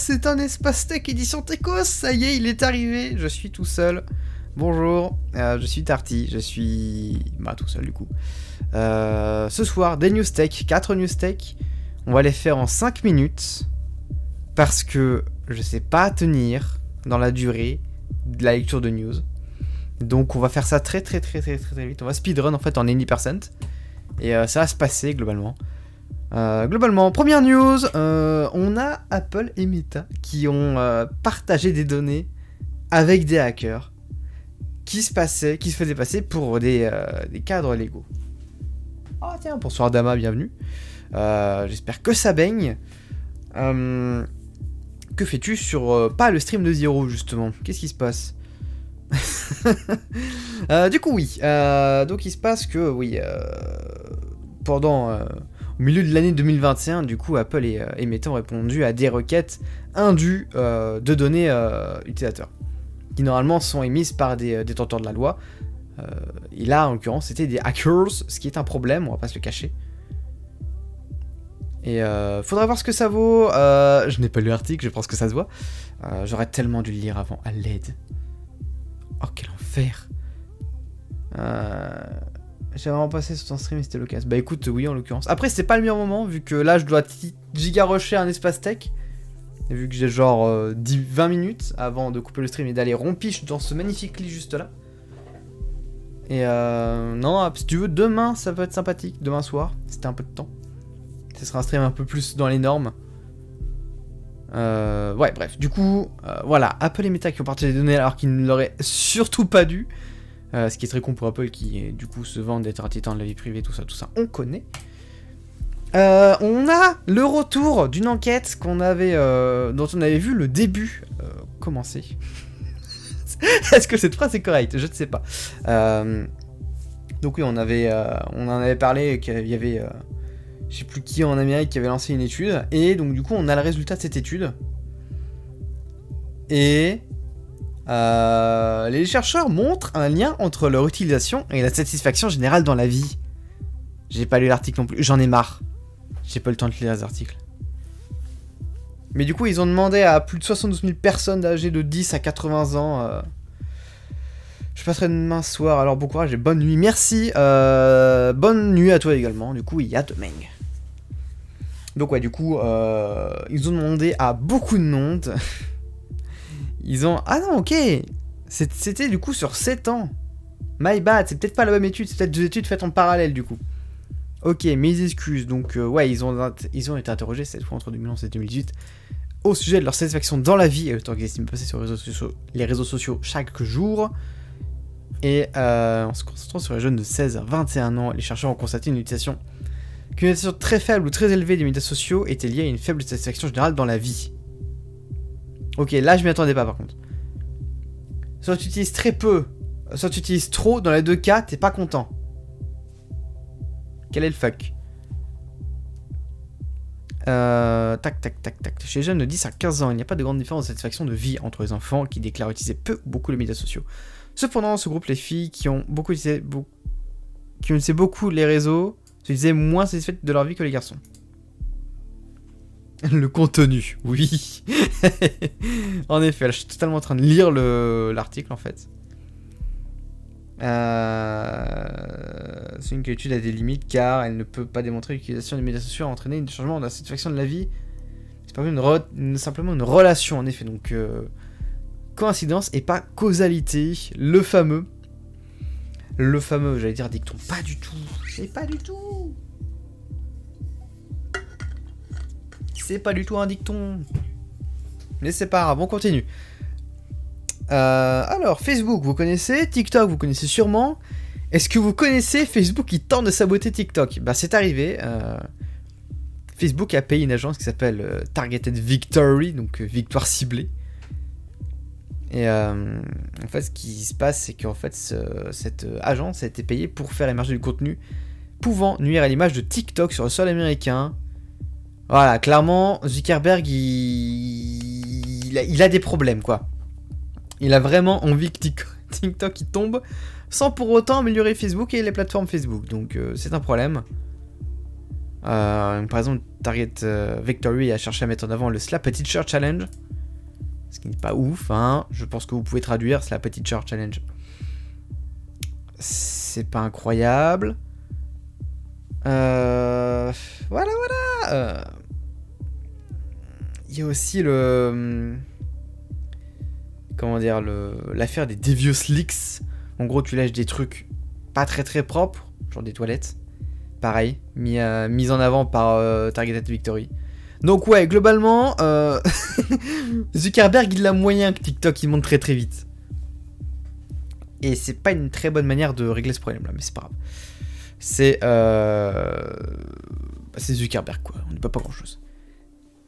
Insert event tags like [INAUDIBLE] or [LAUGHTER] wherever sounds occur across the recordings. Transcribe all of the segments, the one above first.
c'est un espace tech édition Techos, ça y est, il est arrivé, je suis tout seul. Bonjour, euh, je suis Tarty, je suis... Bah tout seul du coup. Euh, ce soir, des news tech, 4 news tech. On va les faire en 5 minutes. Parce que je sais pas tenir dans la durée de la lecture de news. Donc on va faire ça très très très très très, très vite. On va speedrun en fait en 80%. Et euh, ça va se passer globalement. Euh, globalement, première news, euh, on a Apple et Meta qui ont partagé des données avec des hackers qui se faisaient passer pour des, cadres légaux. Ah tiens, bonsoir Dama, bienvenue. J'espère que ça baigne. que fais-tu sur pas le stream de Zero justement? Qu'est-ce qui se passe? [LAUGHS] Euh, du coup, oui. Euh, donc, il se passe que, oui, euh, pendant. Au milieu de l'année 2021, du coup, Apple et, Meta ont répondu à des requêtes indues de données utilisateurs, qui normalement sont émises par des détenteurs de la loi. et là, en l'occurrence, c'était des hackers, ce qui est un problème, on va pas se le cacher. Et euh, faudra voir ce que ça vaut. je n'ai pas lu l'article, je pense que ça se voit. J'aurais tellement dû le lire avant, à l'aide. Oh, quel enfer. J'ai vraiment passé sur ton stream et c'était l'occasion. Bah écoute, oui, en l'occurrence. Après, c'est pas le meilleur moment, vu que là, je dois giga rusher un espace tech. Vu que j'ai genre 10, euh, 20 minutes avant de couper le stream et d'aller rompiche dans ce magnifique lit juste là. Et euh, non, si tu veux, demain, ça peut être sympathique. Demain soir, c'était un peu de temps. Ce sera un stream un peu plus dans les normes. Euh, ouais, bref, du coup, euh, voilà, Apple et Meta qui ont partagé des données alors qu'ils ne l'auraient surtout pas dû. Euh, ce qui est très con pour Apple qui, du coup, se vend d'être titan de la vie privée, tout ça, tout ça, on connaît. on a le retour d'une enquête qu'on avait, dont on avait vu le début commencer. [LAUGHS] Est-ce que cette phrase est correcte? Je ne sais pas. donc oui, on avait, on en avait parlé qu'il y avait je sais plus qui en Amérique qui avait lancé une étude. Et donc du coup, on a le résultat de cette étude. Et euh, les chercheurs montrent un lien entre leur utilisation et la satisfaction générale dans la vie. J'ai pas lu l'article non plus, j'en ai marre. J'ai pas le temps de lire les articles. Mais du coup, ils ont demandé à plus de 72 000 personnes âgées de 10 à 80 ans. Euh, je passerai demain soir, alors bon courage et bonne nuit. Merci. Euh, bonne nuit à toi également. Du coup, il y a demain. Donc ouais, du coup, ils ont demandé à beaucoup de monde. Ils ont... Ah non, ok C'était du coup sur 7 ans. My bad, c'est peut-être pas la même étude, c'est peut-être deux études faites en parallèle du coup. Ok, mes excuses. Donc euh, ouais, ils ont, ils ont été interrogés cette fois entre 2011 et 2018 au sujet de leur satisfaction dans la vie et le temps qu'ils estiment passer sur les réseaux sociaux, chaque jour. Et euh, en se concentrant sur les jeunes de 16 à 21 ans, les chercheurs ont constaté une utilisation qu'une utilisation très faible ou très élevée des médias sociaux était liée à une faible satisfaction générale dans la vie. Ok, là je m'y attendais pas par contre. Soit tu utilises très peu, soit tu utilises trop, dans les deux cas, t'es pas content. Quel est le fuck? Euh, tac, tac, tac, tac. Chez les jeunes de 10 à 15 ans, il n'y a pas de grande différence de satisfaction de vie entre les enfants qui déclarent utiliser peu ou beaucoup les médias sociaux. Cependant, ce groupe, les filles qui ont beaucoup utilisé, qui utilisaient beaucoup les réseaux, se disaient moins satisfaites de leur vie que les garçons. Le contenu, oui. [LAUGHS] en effet, je suis totalement en train de lire l'article en fait. Euh, c'est une étude a des limites car elle ne peut pas démontrer l'utilisation des médias sociaux a entraîné un changement dans la satisfaction de la vie. C'est pas une simplement une relation en effet. Donc euh, coïncidence et pas causalité, le fameux. Le fameux, j'allais dire dicton, pas du tout, c'est pas du tout. Pas du tout un dicton. Mais c'est pas grave, on continue. Euh, alors, Facebook, vous connaissez TikTok, vous connaissez sûrement. Est-ce que vous connaissez Facebook qui tente de saboter TikTok? Bah, c'est arrivé. Euh, Facebook a payé une agence qui s'appelle euh, Targeted Victory, donc victoire ciblée, et en fait, ce qui se passe, c'est qu'en fait, cette agence a été payée pour faire émerger du contenu pouvant nuire à l'image de TikTok sur le sol américain. Voilà, clairement, Zuckerberg, il, a, des problèmes, quoi. Il a vraiment envie que [LAUGHS] TikTok il tombe, sans pour autant améliorer Facebook et les plateformes Facebook. Donc, euh, c'est un problème. Euh, par exemple, Target euh, Victory a cherché à mettre en avant le Slap Teacher Challenge. Ce qui n'est pas ouf, hein. Je pense que vous pouvez traduire Slap Teacher Challenge. C'est pas incroyable. Euh, voilà, voilà. Il y a aussi le. Comment dire, le l'affaire des Devious Leaks. En gros, tu lâches des trucs pas très très propres, genre des toilettes. Pareil, mis, euh, en avant par euh, Targeted Victory. Donc ouais, globalement, euh, [LAUGHS] Zuckerberg il a moyen que TikTok il monte très très vite. Et c'est pas une très bonne manière de régler ce problème là, mais c'est pas grave. C'est euh... c'est Zuckerberg quoi, on ne peut pas grand chose.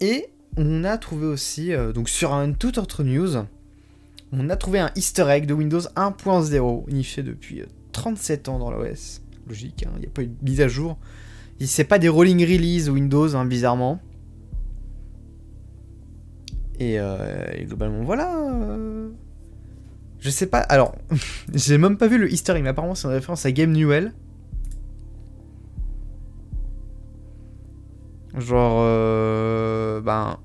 Et on a trouvé aussi, euh, donc sur un toute autre news, on a trouvé un easter egg de Windows 1.0, niché depuis euh, 37 ans dans l'OS. Logique, il n'y a pas eu de mise à jour. C'est pas des rolling release Windows, hein, bizarrement. Et, euh, et globalement, voilà. euh. Je sais pas. Alors, [LAUGHS] j'ai même pas vu le easter egg, mais apparemment c'est une référence à Game Newell. Genre, euh, ben.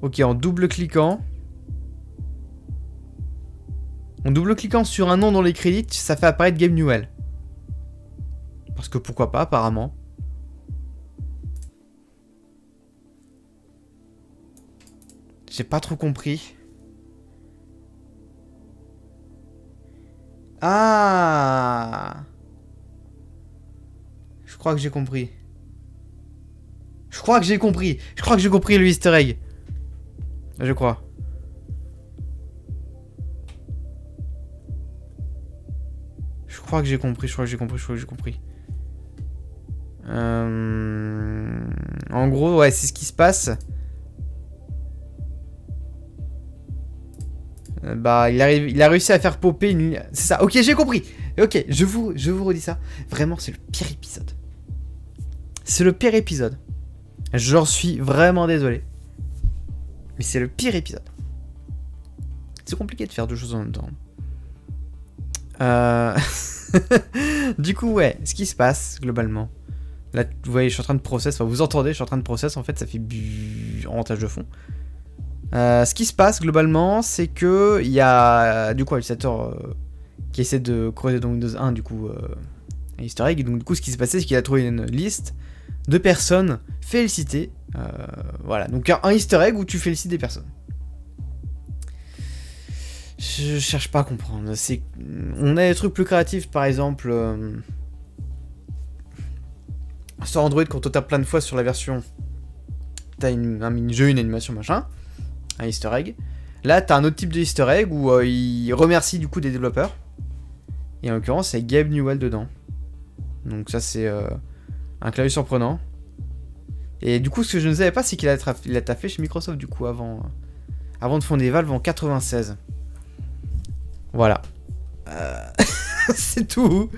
Ok, en double cliquant. En double cliquant sur un nom dans les crédits, ça fait apparaître Game Newell. Parce que pourquoi pas, apparemment. J'ai pas trop compris. Ah crois que j'ai compris. Je crois que j'ai compris. Je crois que j'ai compris le easter egg. Je crois. Je crois que j'ai compris, je crois que j'ai compris, je crois que j'ai compris. Euh, En gros, ouais, c'est ce qui se passe. Euh, Bah, il, arrive, il a réussi à faire popper une... C'est ça, ok, j'ai compris. Ok, je vous, je vous redis ça. Vraiment, c'est le pire épisode. C'est le pire épisode. J'en suis vraiment désolé. Mais c'est le pire épisode. C'est compliqué de faire deux choses en même temps. Euh... [LAUGHS] du coup, ouais, ce qui se passe globalement. Là, vous voyez, je suis en train de process. Enfin, vous entendez, je suis en train de process. En fait, ça fait en tâche de fond. Euh, ce qui se passe globalement, c'est que il y a du coup utilisateur euh, qui essaie de creuser dans Windows 1 du coup euh, donc du coup, ce qui s'est passé, c'est qu'il a trouvé une liste de personnes félicitées. Euh, voilà, donc un, Easter egg où tu félicites des personnes. Je cherche pas à comprendre. C'est, on a des trucs plus créatifs, par exemple. euh, sur Android, quand on tape plein de fois sur la version, t'as une, un mini-jeu, une animation, machin, un Easter egg. Là, t'as un autre type de Easter egg où euh, il remercie du coup des développeurs. Et en l'occurrence, c'est Gabe Newell dedans. Donc ça, c'est un clavier surprenant. Et du coup, ce que je ne savais pas, c'est qu'il a, il a taffé chez Microsoft du coup avant, euh, avant de fonder Valve en 96. Voilà. Euh, [LAUGHS] c'est tout.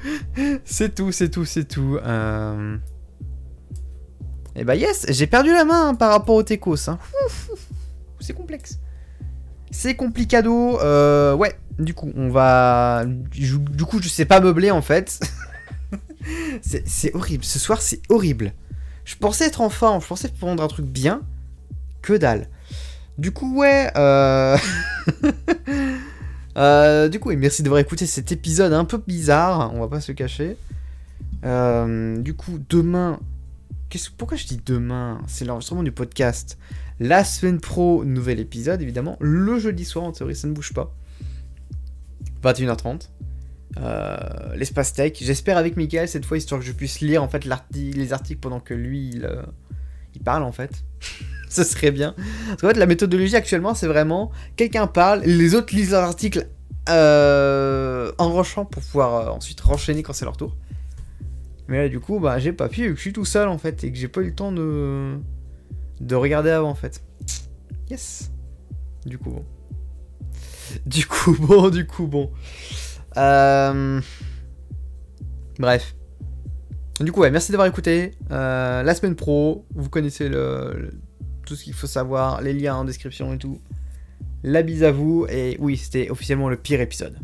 C'est tout, c'est tout, c'est tout. Euh... Et bah yes, j'ai perdu la main hein, par rapport au Tecos. Hein. C'est complexe. C'est complicado. Euh, ouais, du coup, on va... Du coup, je sais pas meubler en fait. [LAUGHS] c'est horrible. Ce soir, c'est horrible. Je pensais être en forme, je pensais prendre un truc bien. Que dalle. Du coup, ouais. Euh... [LAUGHS] euh, du coup, merci d'avoir écouté cet épisode un peu bizarre. On va pas se cacher. Euh, du coup, demain. Pourquoi je dis demain? C'est l'enregistrement du podcast. La semaine pro, nouvel épisode, évidemment. Le jeudi soir, en théorie, ça ne bouge pas. 21h30. Euh, L'espace tech. J'espère avec Michael cette fois, histoire que je puisse lire en fait les articles pendant que lui il, euh, il parle en fait. [LAUGHS] Ce serait bien. Parce fait, la méthodologie actuellement, c'est vraiment quelqu'un parle, les autres lisent leur article euh, en rushant pour pouvoir ensuite renchaîner quand c'est leur tour. Mais là, du coup, bah, j'ai pas pu, vu que je suis tout seul en fait, et que j'ai pas eu le temps de, de regarder avant en fait. Yes. Du coup, bon. Du coup, bon, du coup, bon. Euh... Bref. Du coup, ouais, merci d'avoir écouté. Euh, la semaine pro, vous connaissez tout ce qu'il faut savoir, les liens en description et tout. La bise à vous, et oui, c'était officiellement le pire épisode.